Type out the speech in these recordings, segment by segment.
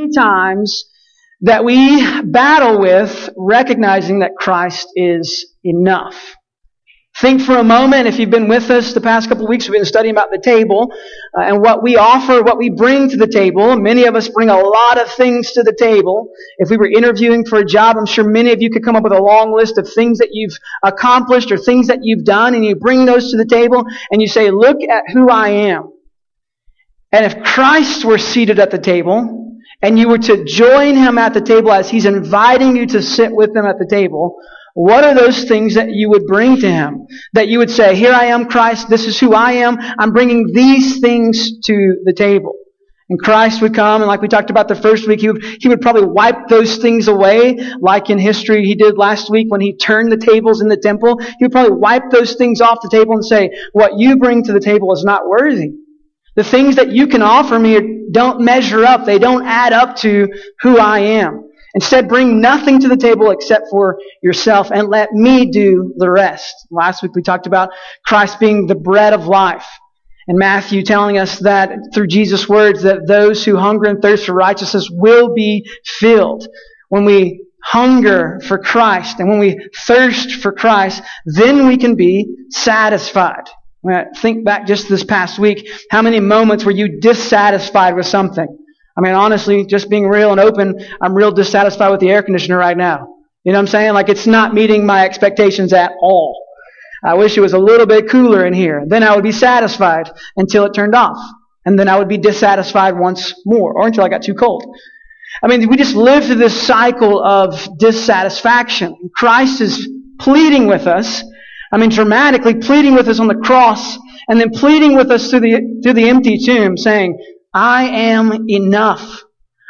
many times that we battle with recognizing that Christ is enough. Think for a moment, if you've been with us the past couple of weeks, we've been studying about the table uh, and what we offer, what we bring to the table. Many of us bring a lot of things to the table. If we were interviewing for a job, I'm sure many of you could come up with a long list of things that you've accomplished or things that you've done, and you bring those to the table and you say, look at who I am. And if Christ were seated at the table, and you were to join him at the table as he's inviting you to sit with him at the table, what are those things that you would bring to him? That you would say, here I am, Christ, this is who I am, I'm bringing these things to the table. And Christ would come, and like we talked about the first week, he would, he would probably wipe those things away, like in history he did last week when he turned the tables in the temple. He would probably wipe those things off the table and say, what you bring to the table is not worthy. The things that you can offer me don't measure up. They don't add up to who I am. Instead, bring nothing to the table except for yourself and let me do the rest. Last week we talked about Christ being the bread of life. And Matthew telling us that through Jesus' words that those who hunger and thirst for righteousness will be filled. When we hunger for Christ and when we thirst for Christ, then we can be satisfied. Think back just this past week, how many moments were you dissatisfied with something? I mean, honestly, just being real and open, I'm real dissatisfied with the air conditioner right now. You know what I'm saying? Like it's not meeting my expectations at all. I wish it was a little bit cooler in here. Then I would be satisfied until it turned off. And then I would be dissatisfied once more, or until I got too cold. I mean, we just live through this cycle of dissatisfaction. Christ is pleading with us. I mean, dramatically pleading with us on the cross, and then pleading with us through the, through the empty tomb, saying, I am enough.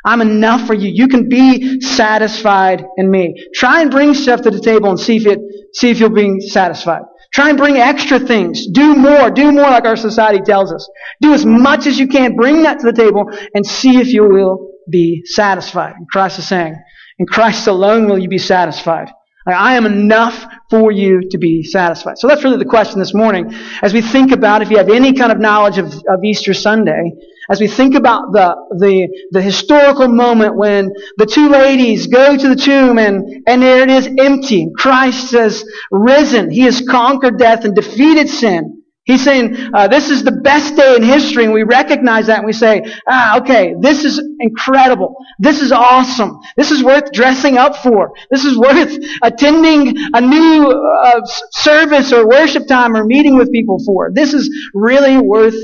I'm enough for you. You can be satisfied in me. Try and bring stuff to the table and see if it, see if you'll be satisfied. Try and bring extra things. Do more. Do more like our society tells us. Do as much as you can. Bring that to the table and see if you will be satisfied. And Christ is saying, in Christ alone will you be satisfied. I am enough for you to be satisfied. So that's really the question this morning. As we think about, if you have any kind of knowledge of, of Easter Sunday, as we think about the, the, the historical moment when the two ladies go to the tomb and, and there it is empty. Christ has risen. He has conquered death and defeated sin. He's saying, uh, this is the best day in history, and we recognize that, and we say, ah, okay, this is incredible. This is awesome. This is worth dressing up for. This is worth attending a new uh, service or worship time or meeting with people for. This is really worth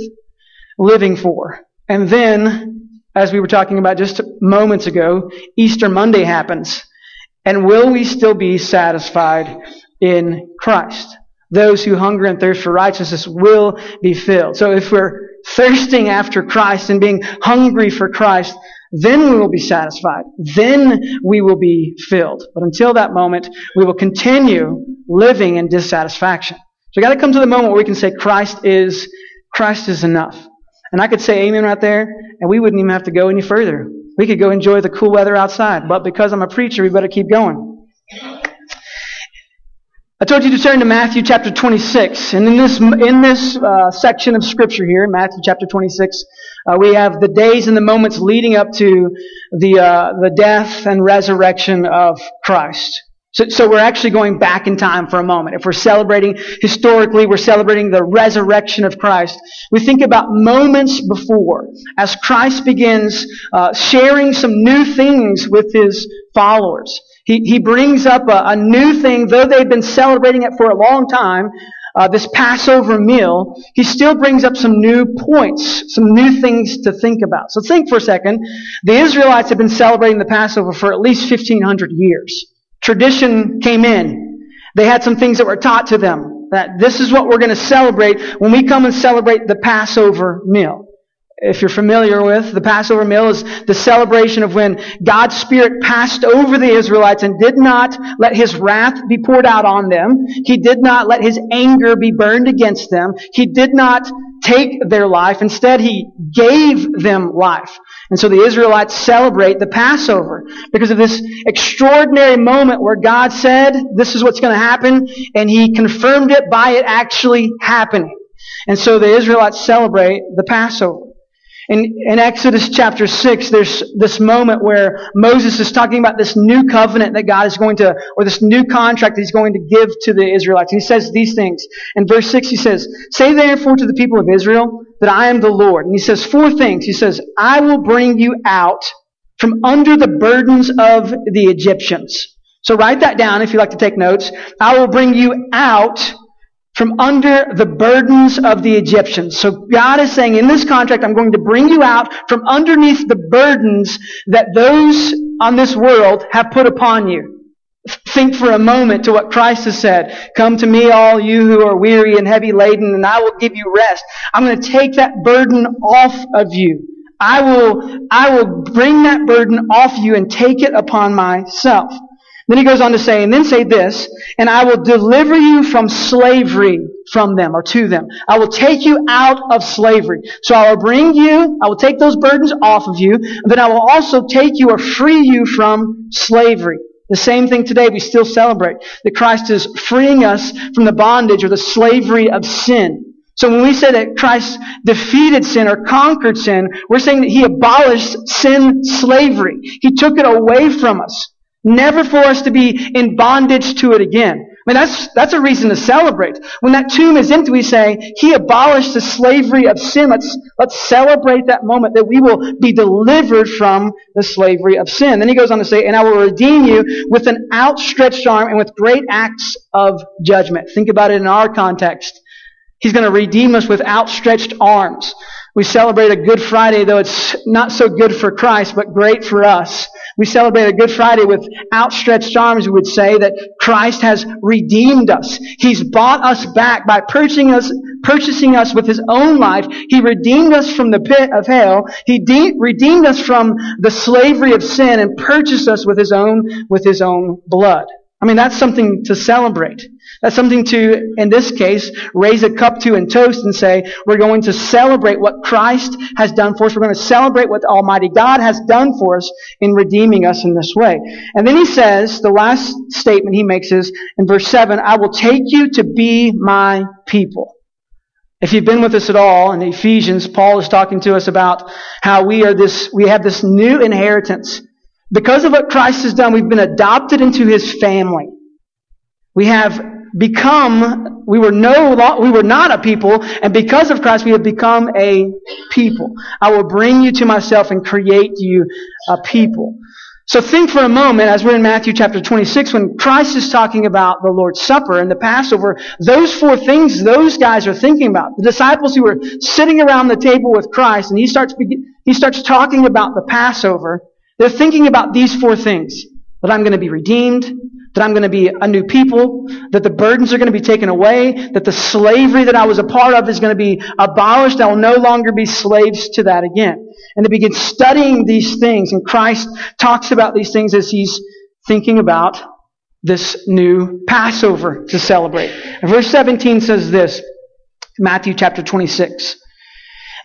living for. And then, as we were talking about just moments ago, Easter Monday happens. And will we still be satisfied in Christ? Those who hunger and thirst for righteousness will be filled. So if we're thirsting after Christ and being hungry for Christ, then we will be satisfied. Then we will be filled. But until that moment, we will continue living in dissatisfaction. So we got to come to the moment where we can say Christ is, Christ is enough. And I could say amen right there, and we wouldn't even have to go any further. We could go enjoy the cool weather outside. But because I'm a preacher, we better keep going. I told you to turn to Matthew chapter 26. And in this, in this uh, section of scripture here, in Matthew chapter 26, uh, we have the days and the moments leading up to the, uh, the death and resurrection of Christ. So, so we're actually going back in time for a moment. If we're celebrating historically, we're celebrating the resurrection of Christ. We think about moments before, as Christ begins uh, sharing some new things with his followers. He, he brings up a, a new thing, though they've been celebrating it for a long time. Uh, this Passover meal, he still brings up some new points, some new things to think about. So think for a second. The Israelites have been celebrating the Passover for at least 1500 years. Tradition came in. They had some things that were taught to them. That this is what we're going to celebrate when we come and celebrate the Passover meal. If you're familiar with, the Passover meal is the celebration of when God's Spirit passed over the Israelites and did not let His wrath be poured out on them. He did not let His anger be burned against them. He did not take their life. Instead, He gave them life. And so the Israelites celebrate the Passover because of this extraordinary moment where God said, this is what's going to happen, and He confirmed it by it actually happening. And so the Israelites celebrate the Passover. In, in Exodus chapter 6, there's this moment where Moses is talking about this new covenant that God is going to, or this new contract that he's going to give to the Israelites. And he says these things. In verse 6, he says, Say therefore to the people of Israel that I am the Lord. And he says four things. He says, I will bring you out from under the burdens of the Egyptians. So write that down if you like to take notes. I will bring you out from under the burdens of the Egyptians. So God is saying in this contract, I'm going to bring you out from underneath the burdens that those on this world have put upon you. Think for a moment to what Christ has said. Come to me, all you who are weary and heavy laden, and I will give you rest. I'm going to take that burden off of you. I will, I will bring that burden off you and take it upon myself. Then he goes on to say, and then say this, and I will deliver you from slavery from them or to them. I will take you out of slavery. So I will bring you, I will take those burdens off of you, then I will also take you or free you from slavery. The same thing today we still celebrate that Christ is freeing us from the bondage or the slavery of sin. So when we say that Christ defeated sin or conquered sin, we're saying that He abolished sin slavery. He took it away from us. Never for us to be in bondage to it again. I mean, that's, that's a reason to celebrate. When that tomb is empty, we say, He abolished the slavery of sin. Let's, let's celebrate that moment that we will be delivered from the slavery of sin. Then he goes on to say, And I will redeem you with an outstretched arm and with great acts of judgment. Think about it in our context. He's going to redeem us with outstretched arms. We celebrate a Good Friday, though it's not so good for Christ, but great for us. We celebrate a Good Friday with outstretched arms, we would say, that Christ has redeemed us. He's bought us back by purchasing us, purchasing us with His own life. He redeemed us from the pit of hell. He de- redeemed us from the slavery of sin and purchased us with His own, with His own blood. I mean, that's something to celebrate. That's something to, in this case, raise a cup to and toast and say, we're going to celebrate what Christ has done for us. We're going to celebrate what Almighty God has done for us in redeeming us in this way. And then he says, the last statement he makes is, in verse 7, I will take you to be my people. If you've been with us at all in Ephesians, Paul is talking to us about how we are this, we have this new inheritance. Because of what Christ has done, we've been adopted into his family. We have become, we were no, we were not a people, and because of Christ, we have become a people. I will bring you to myself and create you a people. So think for a moment, as we're in Matthew chapter 26, when Christ is talking about the Lord's Supper and the Passover, those four things those guys are thinking about. The disciples who were sitting around the table with Christ, and he starts, he starts talking about the Passover, they're thinking about these four things. That I'm going to be redeemed, that I'm going to be a new people, that the burdens are going to be taken away, that the slavery that I was a part of is going to be abolished. I will no longer be slaves to that again. And they begin studying these things, and Christ talks about these things as he's thinking about this new Passover to celebrate. And verse 17 says this, Matthew chapter 26.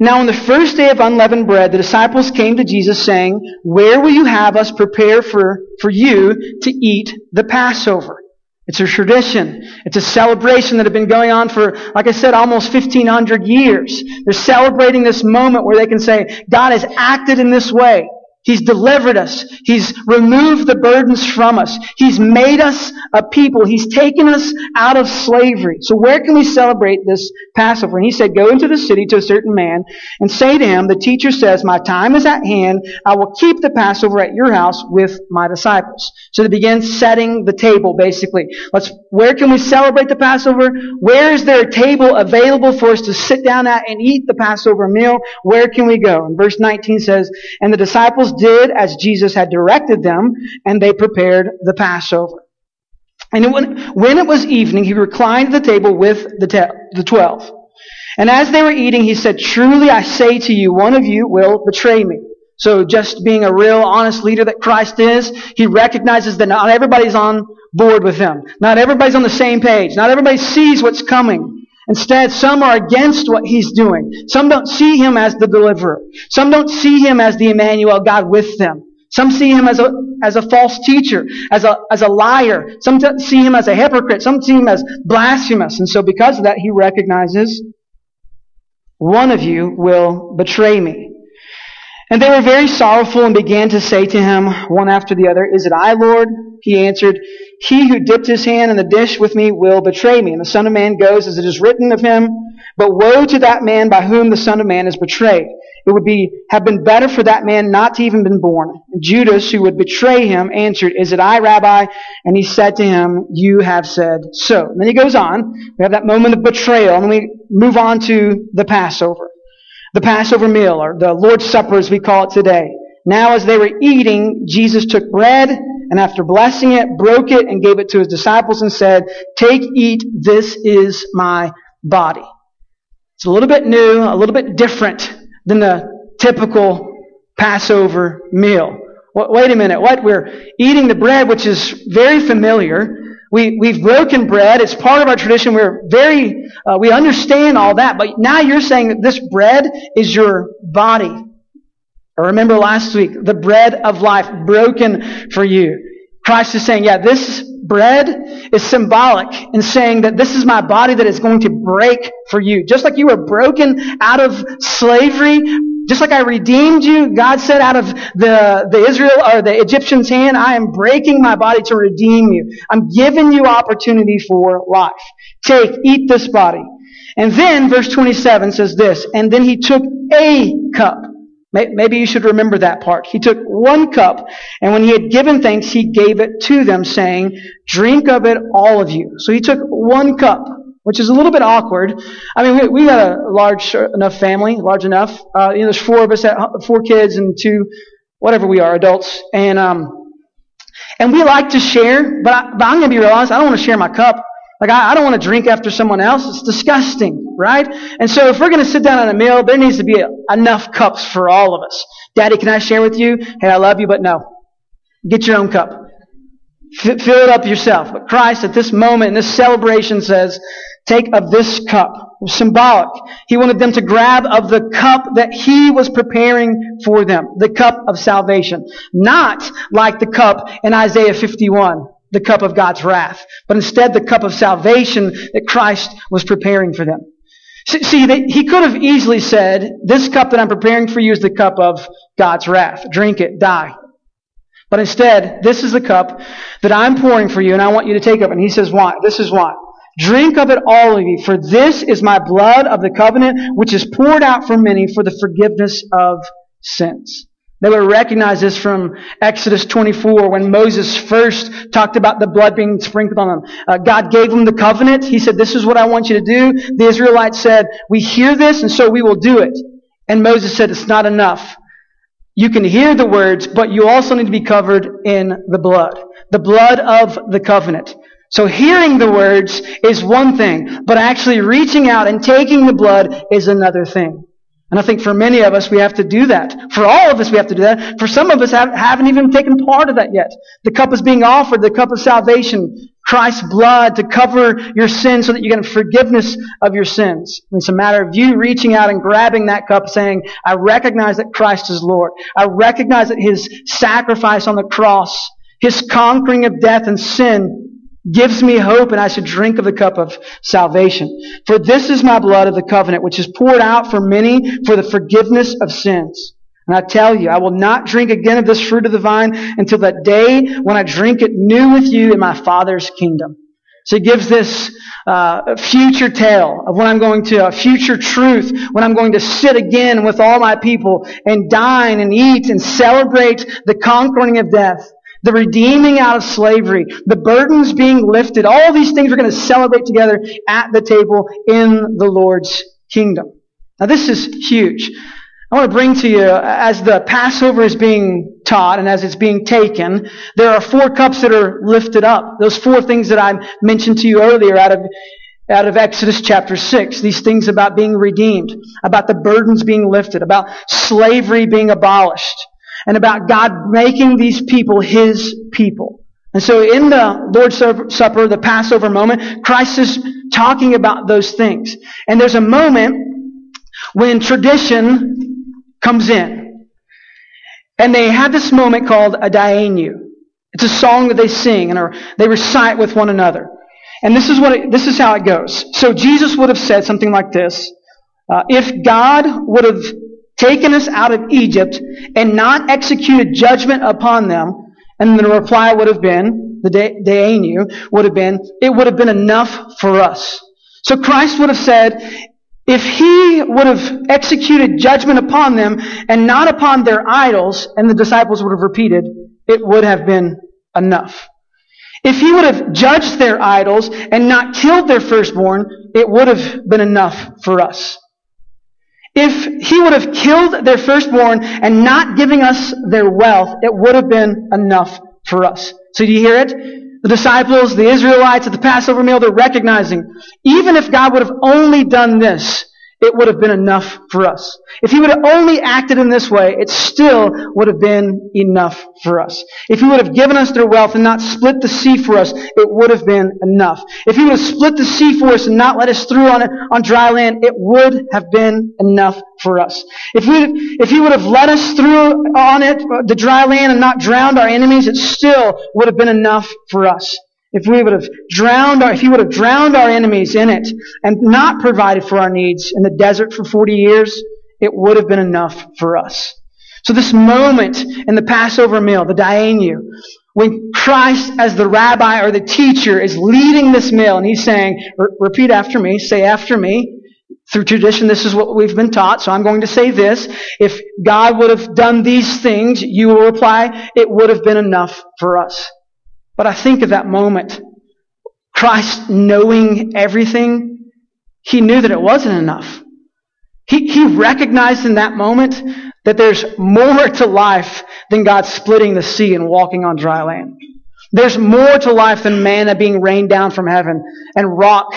Now, on the first day of unleavened bread, the disciples came to Jesus saying, Where will you have us prepare for, for you to eat the Passover? It's a tradition. It's a celebration that had been going on for, like I said, almost 1500 years. They're celebrating this moment where they can say, God has acted in this way. He's delivered us. He's removed the burdens from us. He's made us a people. He's taken us out of slavery. So where can we celebrate this Passover? And he said, go into the city to a certain man and say to him, the teacher says, my time is at hand. I will keep the Passover at your house with my disciples. So they begin setting the table, basically. Let's, where can we celebrate the Passover? Where is there a table available for us to sit down at and eat the Passover meal? Where can we go? And verse 19 says, and the disciples did as Jesus had directed them, and they prepared the Passover. And when it was evening, he reclined at the table with the, te- the twelve. And as they were eating, he said, Truly I say to you, one of you will betray me. So just being a real honest leader that Christ is, he recognizes that not everybody's on board with him. Not everybody's on the same page. Not everybody sees what's coming. Instead, some are against what he's doing. Some don't see him as the deliverer. Some don't see him as the Emmanuel, God with them. Some see him as a, as a false teacher, as a, as a liar. Some see him as a hypocrite. Some see him as blasphemous. And so because of that, he recognizes one of you will betray me. And they were very sorrowful and began to say to him one after the other, Is it I, Lord? He answered, He who dipped his hand in the dish with me will betray me. And the Son of Man goes as it is written of him. But woe to that man by whom the Son of Man is betrayed. It would be, have been better for that man not to even been born. Judas, who would betray him, answered, Is it I, Rabbi? And he said to him, You have said so. And then he goes on. We have that moment of betrayal, and we move on to the Passover the Passover meal, or the Lord's Supper as we call it today. Now as they were eating, Jesus took bread, and after blessing it, broke it and gave it to his disciples and said, Take, eat, this is my body. It's a little bit new, a little bit different than the typical Passover meal. Wait a minute, what? We're eating the bread, which is very familiar. We, we've broken bread. It's part of our tradition. We're very, uh, we understand all that. But now you're saying that this bread is your body. I remember last week, the bread of life broken for you. Christ is saying, yeah, this bread is symbolic in saying that this is my body that is going to break for you. Just like you were broken out of slavery, just like I redeemed you, God said out of the, the Israel or the Egyptian's hand, I am breaking my body to redeem you. I'm giving you opportunity for life. Take, eat this body. And then verse 27 says this, and then he took a cup. Maybe you should remember that part. He took one cup, and when he had given thanks, he gave it to them, saying, Drink of it, all of you. So he took one cup which is a little bit awkward. I mean, we, we got a large enough family, large enough. Uh, you know, there's four of us, four kids and two, whatever we are, adults, and um, and we like to share. But, I, but I'm going to be real honest. I don't want to share my cup. Like I, I don't want to drink after someone else. It's disgusting, right? And so if we're going to sit down on a meal, there needs to be a, enough cups for all of us. Daddy, can I share with you? Hey, I love you, but no. Get your own cup. F- fill it up yourself. But Christ, at this moment, in this celebration, says, Take of this cup. Symbolic. He wanted them to grab of the cup that he was preparing for them. The cup of salvation. Not like the cup in Isaiah 51. The cup of God's wrath. But instead the cup of salvation that Christ was preparing for them. See, he could have easily said, this cup that I'm preparing for you is the cup of God's wrath. Drink it, die. But instead, this is the cup that I'm pouring for you and I want you to take up. And he says, why? This is why. Drink of it, all of you, for this is my blood of the covenant, which is poured out for many for the forgiveness of sins. They would recognize this from Exodus 24 when Moses first talked about the blood being sprinkled on them. Uh, God gave them the covenant. He said, this is what I want you to do. The Israelites said, we hear this and so we will do it. And Moses said, it's not enough. You can hear the words, but you also need to be covered in the blood. The blood of the covenant. So hearing the words is one thing, but actually reaching out and taking the blood is another thing. And I think for many of us, we have to do that. For all of us, we have to do that. For some of us, haven't even taken part of that yet. The cup is being offered, the cup of salvation, Christ's blood to cover your sins so that you get forgiveness of your sins. And it's a matter of you reaching out and grabbing that cup saying, I recognize that Christ is Lord. I recognize that His sacrifice on the cross, His conquering of death and sin gives me hope, and I should drink of the cup of salvation. For this is my blood of the covenant, which is poured out for many for the forgiveness of sins. And I tell you, I will not drink again of this fruit of the vine until that day when I drink it new with you in my Father's kingdom. So he gives this uh, future tale of when I'm going to, a future truth, when I'm going to sit again with all my people and dine and eat and celebrate the conquering of death the redeeming out of slavery, the burdens being lifted, all these things we're going to celebrate together at the table in the Lord's kingdom. Now this is huge. I want to bring to you, as the Passover is being taught and as it's being taken, there are four cups that are lifted up. Those four things that I mentioned to you earlier out of out of Exodus chapter 6. These things about being redeemed, about the burdens being lifted, about slavery being abolished, and about God making these people His people. And so in the Lord's Supper, the Passover moment, Christ is talking about those things. And there's a moment when tradition comes in. And they have this moment called a dayenu. It's a song that they sing and they recite with one another. And this is what it, this is how it goes. So Jesus would have said something like this: uh, If God would have taken us out of Egypt and not executed judgment upon them, and the reply would have been, the Dayenu would have been, it would have been enough for us. So Christ would have said, if he would have executed judgment upon them and not upon their idols, and the disciples would have repeated, it would have been enough. If he would have judged their idols and not killed their firstborn, it would have been enough for us. If he would have killed their firstborn and not giving us their wealth, it would have been enough for us. So do you hear it? The disciples, the Israelites at the Passover meal, they're recognizing, even if God would have only done this, it would have been enough for us. If he would have only acted in this way, it still would have been enough for us. If he would have given us their wealth and not split the sea for us, it would have been enough. If he would have split the sea for us and not let us through on it on dry land, it would have been enough for us. If we, if he would have let us through on it, the dry land and not drowned our enemies, it still would have been enough for us. If we would have drowned our, if he would have drowned our enemies in it and not provided for our needs in the desert for 40 years, it would have been enough for us. So this moment in the Passover meal, the Dayenu, when Christ as the rabbi or the teacher is leading this meal and he's saying, repeat after me, say after me, through tradition, this is what we've been taught, so I'm going to say this. If God would have done these things, you will reply, it would have been enough for us. But I think of that moment, Christ knowing everything, he knew that it wasn't enough. He, he recognized in that moment that there's more to life than God splitting the sea and walking on dry land. There's more to life than manna being rained down from heaven and rock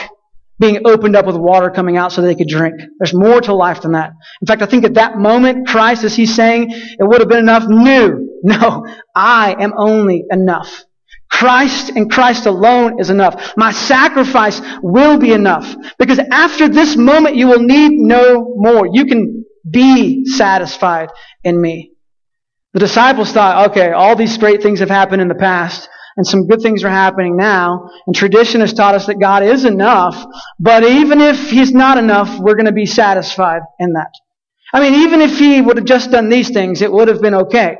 being opened up with water coming out so they could drink. There's more to life than that. In fact, I think at that moment, Christ, as he's saying, it would have been enough, knew, no, I am only enough. Christ and Christ alone is enough. My sacrifice will be enough. Because after this moment, you will need no more. You can be satisfied in me. The disciples thought, okay, all these great things have happened in the past, and some good things are happening now, and tradition has taught us that God is enough, but even if He's not enough, we're going to be satisfied in that. I mean, even if He would have just done these things, it would have been okay.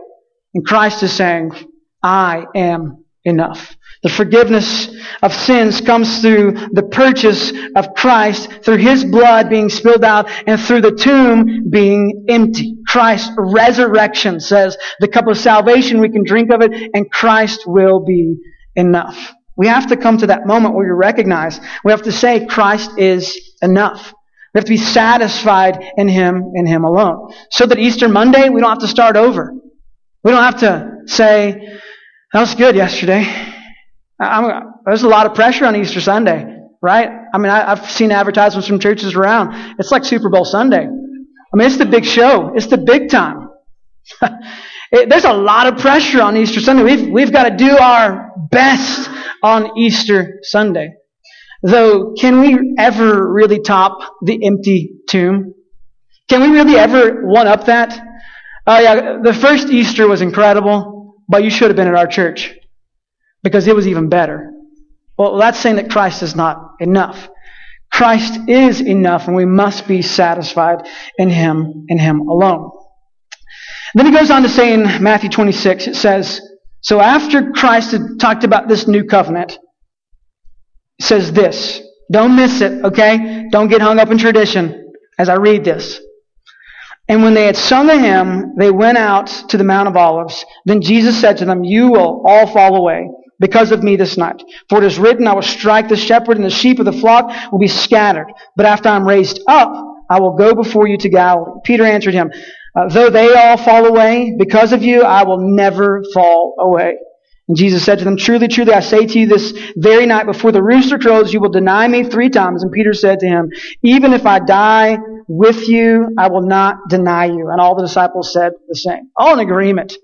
And Christ is saying, I am enough. The forgiveness of sins comes through the purchase of Christ, through His blood being spilled out, and through the tomb being empty. Christ's resurrection says the cup of salvation, we can drink of it, and Christ will be enough. We have to come to that moment where we recognize, we have to say Christ is enough. We have to be satisfied in Him, in Him alone. So that Easter Monday, we don't have to start over. We don't have to say, that was good yesterday. I'm, there's a lot of pressure on Easter Sunday, right? I mean, I, have seen advertisements from churches around. It's like Super Bowl Sunday. I mean, it's the big show. It's the big time. it, there's a lot of pressure on Easter Sunday. We've, we've got to do our best on Easter Sunday. Though, can we ever really top the empty tomb? Can we really ever one up that? Oh yeah, the first Easter was incredible but you should have been at our church because it was even better. Well, that's saying that Christ is not enough. Christ is enough and we must be satisfied in Him, in Him alone. Then he goes on to say in Matthew 26, it says, So after Christ had talked about this new covenant, it says this. Don't miss it, okay? Don't get hung up in tradition as I read this. And when they had sung a hymn, they went out to the Mount of Olives. Then Jesus said to them, You will all fall away because of me this night. For it is written, I will strike the shepherd and the sheep of the flock will be scattered. But after I'm raised up, I will go before you to Galilee. Peter answered him, uh, Though they all fall away because of you, I will never fall away. And Jesus said to them, Truly, truly, I say to you, this very night before the rooster crows, you will deny me three times. And Peter said to him, Even if I die with you, I will not deny you. And all the disciples said the same. All in agreement.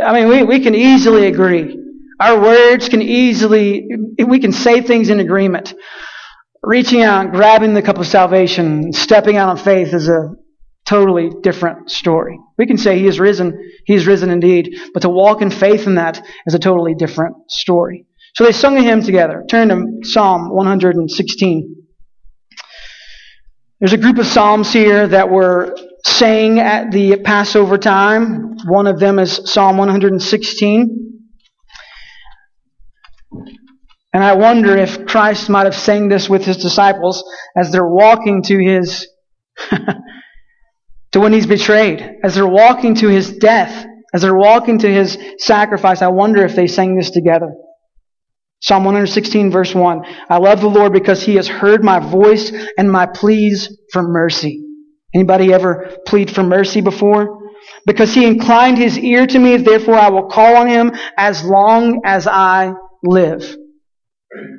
I mean, we, we can easily agree. Our words can easily, we can say things in agreement. Reaching out, grabbing the cup of salvation, stepping out on faith is a totally different story. We can say he is risen, he is risen indeed, but to walk in faith in that is a totally different story. So they sung a hymn together. Turn to Psalm 116. There's a group of psalms here that were sang at the Passover time. One of them is Psalm 116. And I wonder if Christ might have sang this with his disciples as they're walking to his, to when he's betrayed, as they're walking to his death, as they're walking to his sacrifice. I wonder if they sang this together. Psalm 116 verse 1. I love the Lord because he has heard my voice and my pleas for mercy. Anybody ever plead for mercy before? Because he inclined his ear to me, therefore I will call on him as long as I live.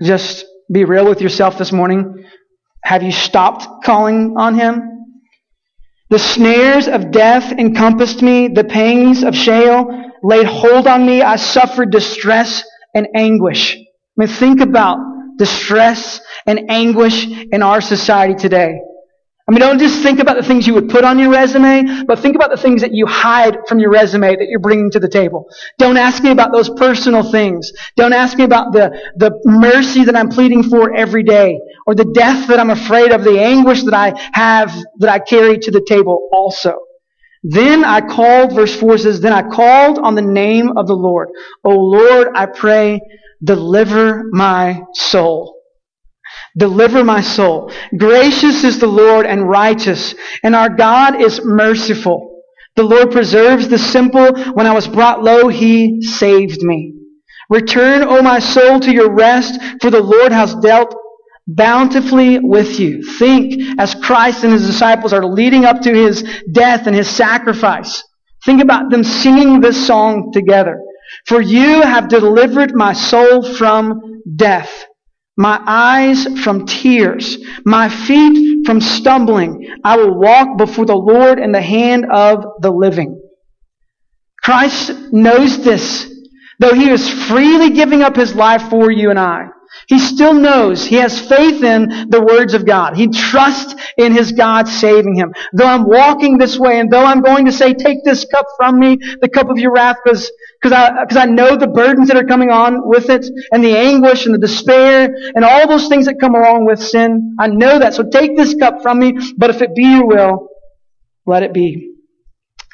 Just be real with yourself this morning. Have you stopped calling on him? The snares of death encompassed me. The pangs of Sheol laid hold on me. I suffered distress and anguish. I mean, think about distress and anguish in our society today. I mean, don't just think about the things you would put on your resume, but think about the things that you hide from your resume that you're bringing to the table. Don't ask me about those personal things. Don't ask me about the, the mercy that I'm pleading for every day, or the death that I'm afraid of, the anguish that I have, that I carry to the table also. Then I called, verse 4 says, Then I called on the name of the Lord. O Lord, I pray, deliver my soul. Deliver my soul. Gracious is the Lord and righteous, and our God is merciful. The Lord preserves the simple. When I was brought low, he saved me. Return, O my soul, to your rest, for the Lord has dealt bountifully with you. Think as Christ and his disciples are leading up to his death and his sacrifice. Think about them singing this song together. For you have delivered my soul from death my eyes from tears, my feet from stumbling. I will walk before the Lord in the hand of the living. Christ knows this, though he is freely giving up his life for you and I. He still knows. He has faith in the words of God. He trusts in his God saving him. Though I'm walking this way and though I'm going to say, take this cup from me, the cup of your wrath, because I, cause I know the burdens that are coming on with it and the anguish and the despair and all those things that come along with sin. I know that. So take this cup from me, but if it be your will, let it be.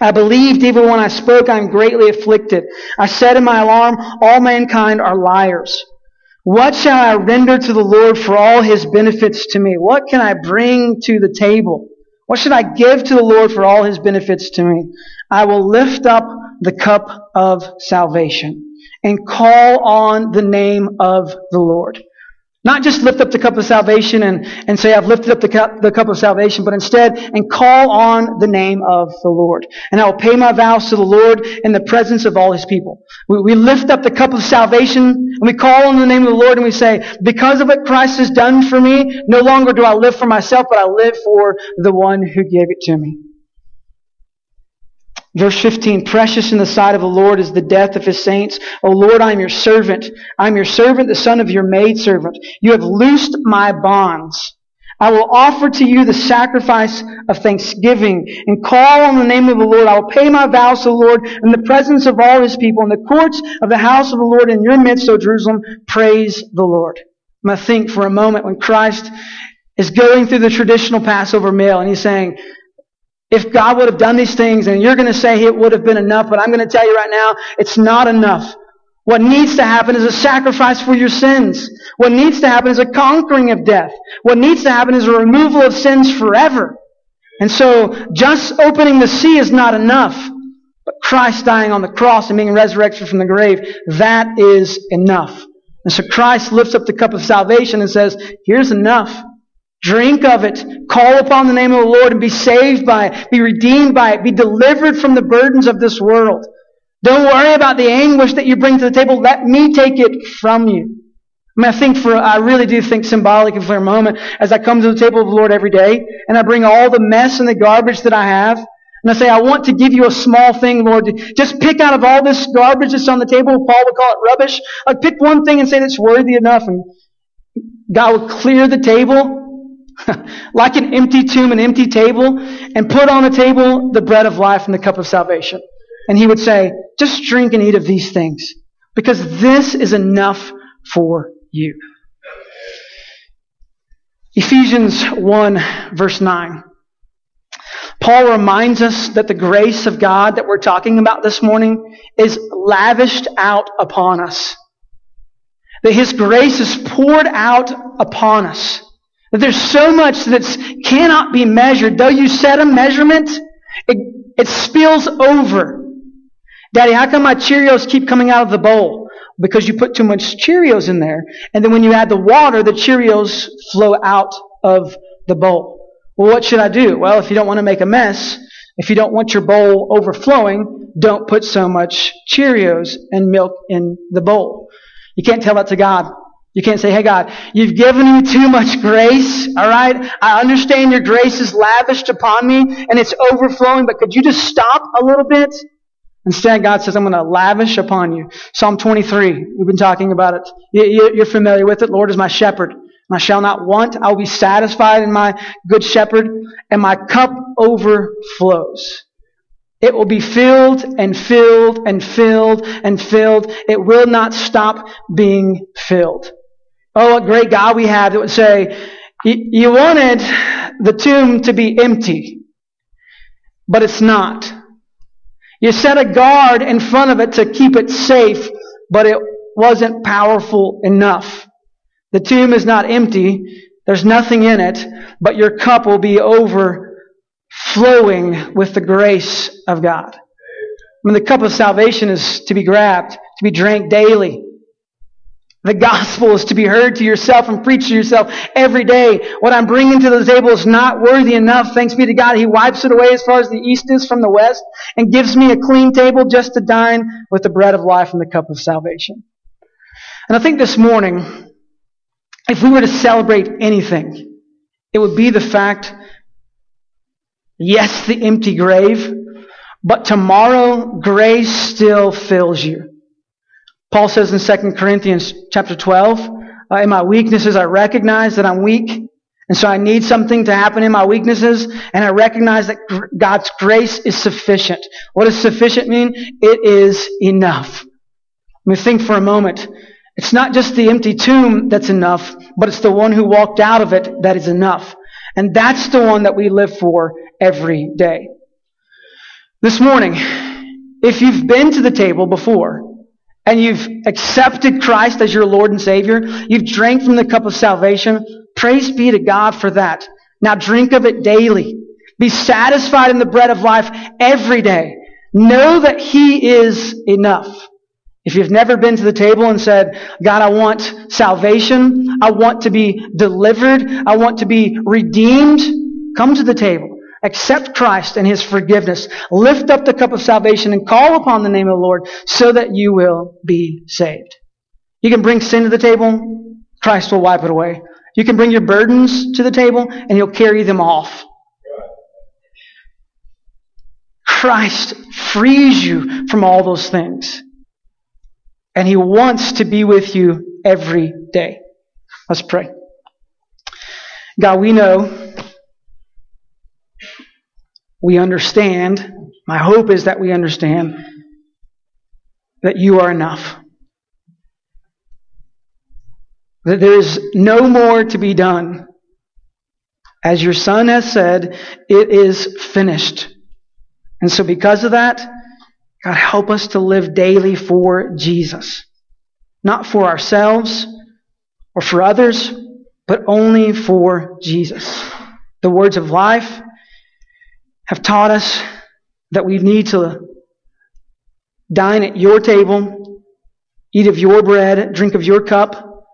I believed even when I spoke, I am greatly afflicted. I said in my alarm, all mankind are liars. What shall I render to the Lord for all his benefits to me? What can I bring to the table? What should I give to the Lord for all his benefits to me? I will lift up the cup of salvation and call on the name of the Lord. Not just lift up the cup of salvation and, and say, I've lifted up the cup, the cup of salvation, but instead, and call on the name of the Lord. And I will pay my vows to the Lord in the presence of all his people. We, we lift up the cup of salvation and we call on the name of the Lord and we say, because of what Christ has done for me, no longer do I live for myself, but I live for the one who gave it to me. Verse 15, precious in the sight of the Lord is the death of his saints. O Lord, I am your servant. I am your servant, the son of your maidservant. You have loosed my bonds. I will offer to you the sacrifice of thanksgiving and call on the name of the Lord. I will pay my vows to the Lord in the presence of all his people in the courts of the house of the Lord in your midst, O Jerusalem. Praise the Lord. I'm going to think for a moment when Christ is going through the traditional Passover meal and he's saying, if God would have done these things, and you're going to say it would have been enough, but I'm going to tell you right now, it's not enough. What needs to happen is a sacrifice for your sins. What needs to happen is a conquering of death. What needs to happen is a removal of sins forever. And so, just opening the sea is not enough. But Christ dying on the cross and being resurrected from the grave, that is enough. And so Christ lifts up the cup of salvation and says, here's enough. Drink of it. Call upon the name of the Lord and be saved by it. Be redeemed by it. Be delivered from the burdens of this world. Don't worry about the anguish that you bring to the table. Let me take it from you. I mean, I think for, I really do think symbolically for a moment as I come to the table of the Lord every day and I bring all the mess and the garbage that I have and I say, I want to give you a small thing, Lord. Just pick out of all this garbage that's on the table. Paul would call it rubbish. Like pick one thing and say that's worthy enough and God will clear the table like an empty tomb, an empty table, and put on the table the bread of life and the cup of salvation. And he would say, just drink and eat of these things, because this is enough for you. Ephesians 1 verse 9. Paul reminds us that the grace of God that we're talking about this morning is lavished out upon us. That His grace is poured out upon us. That there's so much that cannot be measured. Though you set a measurement, it, it spills over. Daddy, how come my Cheerios keep coming out of the bowl? Because you put too much Cheerios in there. And then when you add the water, the Cheerios flow out of the bowl. Well, what should I do? Well, if you don't want to make a mess, if you don't want your bowl overflowing, don't put so much Cheerios and milk in the bowl. You can't tell that to God. You can't say, hey God, you've given me too much grace, alright? I understand your grace is lavished upon me and it's overflowing, but could you just stop a little bit? Instead, God says, I'm going to lavish upon you. Psalm 23, we've been talking about it. You're familiar with it. Lord is my shepherd, and I shall not want. I will be satisfied in my good shepherd, and my cup overflows. It will be filled and filled and filled and filled. It will not stop being filled. Oh, what great God we have that would say, you wanted the tomb to be empty, but it's not. You set a guard in front of it to keep it safe, but it wasn't powerful enough. The tomb is not empty. There's nothing in it, but your cup will be overflowing with the grace of God. When the cup of salvation is to be grabbed, to be drank daily. The gospel is to be heard to yourself and preached to yourself every day. What I'm bringing to the table is not worthy enough. Thanks be to God. He wipes it away as far as the east is from the west and gives me a clean table just to dine with the bread of life and the cup of salvation. And I think this morning, if we were to celebrate anything, it would be the fact, yes, the empty grave, but tomorrow grace still fills you. Paul says in 2 Corinthians chapter 12, uh, in my weaknesses I recognize that I'm weak, and so I need something to happen in my weaknesses, and I recognize that God's grace is sufficient. What does sufficient mean? It is enough. Let me think for a moment. It's not just the empty tomb that's enough, but it's the one who walked out of it that is enough. And that's the one that we live for every day. This morning, if you've been to the table before, and you've accepted Christ as your Lord and Savior, you've drank from the cup of salvation, praise be to God for that. Now drink of it daily. Be satisfied in the bread of life every day. Know that He is enough. If you've never been to the table and said, God, I want salvation. I want to be delivered. I want to be redeemed. Come to the table. Accept Christ and His forgiveness. Lift up the cup of salvation and call upon the name of the Lord so that you will be saved. You can bring sin to the table. Christ will wipe it away. You can bring your burdens to the table and He'll carry them off. Christ frees you from all those things. And He wants to be with you every day. Let's pray. God, we know we understand, my hope is that we understand that you are enough. That there is no more to be done. As your son has said, it is finished. And so because of that, God help us to live daily for Jesus. Not for ourselves or for others, but only for Jesus. The words of life, have taught us that we need to dine at your table, eat of your bread, drink of your cup,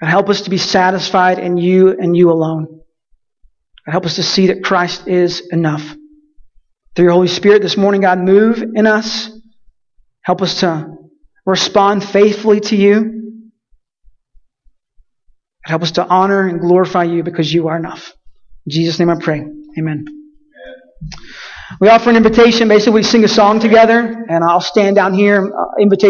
and help us to be satisfied in you and you alone. Help us to see that Christ is enough. Through your Holy Spirit this morning, God, move in us. Help us to respond faithfully to you. Help us to honor and glorify you because you are enough. In Jesus' name I pray. Amen. We offer an invitation. Basically, we sing a song together, and I'll stand down here. Uh, invitation.